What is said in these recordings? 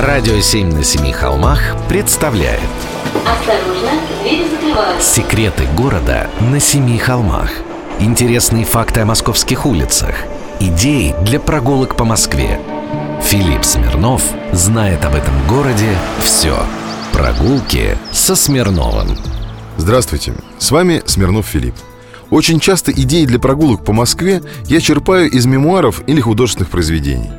Радио «Семь на семи холмах» представляет Осторожно, двери закрываются. Секреты города на семи холмах Интересные факты о московских улицах Идеи для прогулок по Москве Филипп Смирнов знает об этом городе все Прогулки со Смирновым Здравствуйте, с вами Смирнов Филипп. Очень часто идеи для прогулок по Москве я черпаю из мемуаров или художественных произведений.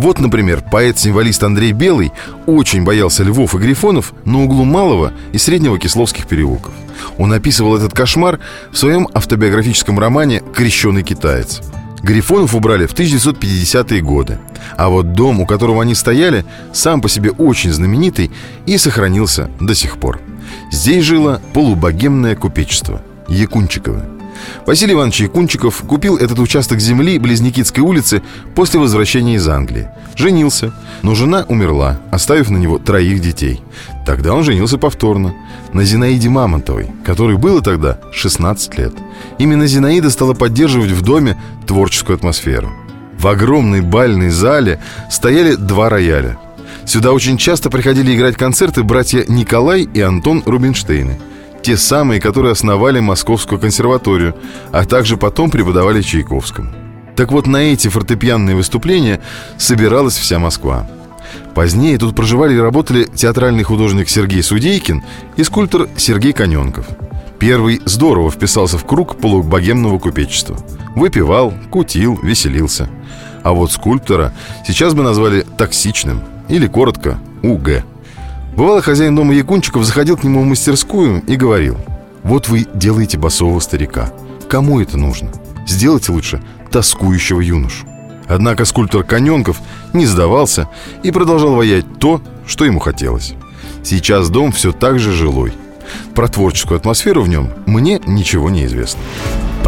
Вот, например, поэт-символист Андрей Белый очень боялся львов и грифонов на углу Малого и Среднего Кисловских переулков. Он описывал этот кошмар в своем автобиографическом романе «Крещеный китаец». Грифонов убрали в 1950-е годы. А вот дом, у которого они стояли, сам по себе очень знаменитый и сохранился до сих пор. Здесь жило полубогемное купечество – Якунчиково. Василий Иванович Якунчиков купил этот участок земли близ Никитской улицы после возвращения из Англии. Женился, но жена умерла, оставив на него троих детей. Тогда он женился повторно на Зинаиде Мамонтовой, которой было тогда 16 лет. Именно Зинаида стала поддерживать в доме творческую атмосферу. В огромной бальной зале стояли два рояля. Сюда очень часто приходили играть концерты братья Николай и Антон Рубинштейны – те самые, которые основали Московскую консерваторию, а также потом преподавали Чайковскому. Так вот, на эти фортепианные выступления собиралась вся Москва. Позднее тут проживали и работали театральный художник Сергей Судейкин и скульптор Сергей Коненков. Первый здорово вписался в круг полубогемного купечества. Выпивал, кутил, веселился. А вот скульптора сейчас бы назвали токсичным или коротко УГ. Бывало, хозяин дома Якунчиков заходил к нему в мастерскую и говорил «Вот вы делаете басового старика. Кому это нужно? Сделайте лучше тоскующего юношу». Однако скульптор Коненков не сдавался и продолжал воять то, что ему хотелось. Сейчас дом все так же жилой. Про творческую атмосферу в нем мне ничего не известно.